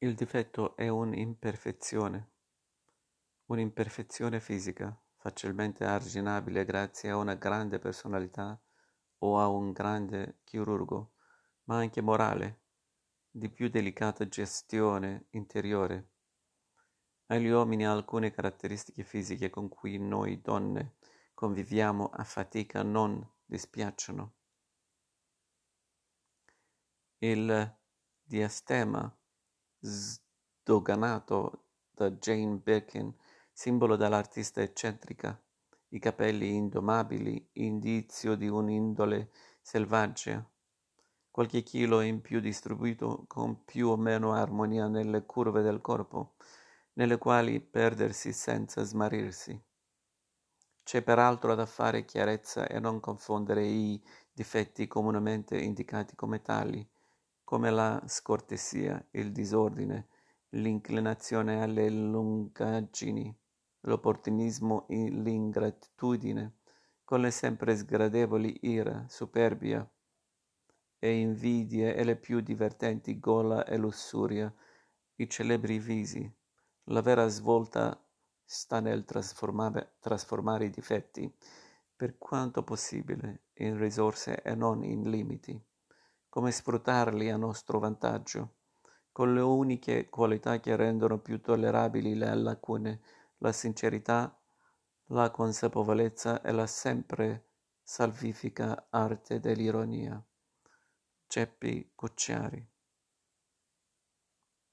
Il difetto è un'imperfezione, un'imperfezione fisica, facilmente arginabile grazie a una grande personalità o a un grande chirurgo, ma anche morale, di più delicata gestione interiore. Agli uomini alcune caratteristiche fisiche con cui noi donne conviviamo a fatica non dispiacciono. Il diastema sdoganato da Jane Birkin, simbolo dell'artista eccentrica, i capelli indomabili, indizio di un'indole selvaggia, qualche chilo in più distribuito con più o meno armonia nelle curve del corpo, nelle quali perdersi senza smarrirsi. C'è peraltro da fare chiarezza e non confondere i difetti comunemente indicati come tali, come la scortesia, il disordine, l'inclinazione alle lungaggini, l'opportunismo e l'ingratitudine, con le sempre sgradevoli ira, superbia e invidie e le più divertenti gola e lussuria, i celebri visi. La vera svolta sta nel trasformare, trasformare i difetti, per quanto possibile, in risorse e non in limiti, come sfruttarli a nostro vantaggio, con le uniche qualità che rendono più tollerabili le lacune, la sincerità, la consapevolezza e la sempre salvifica arte dell'ironia. Ceppi Cucciari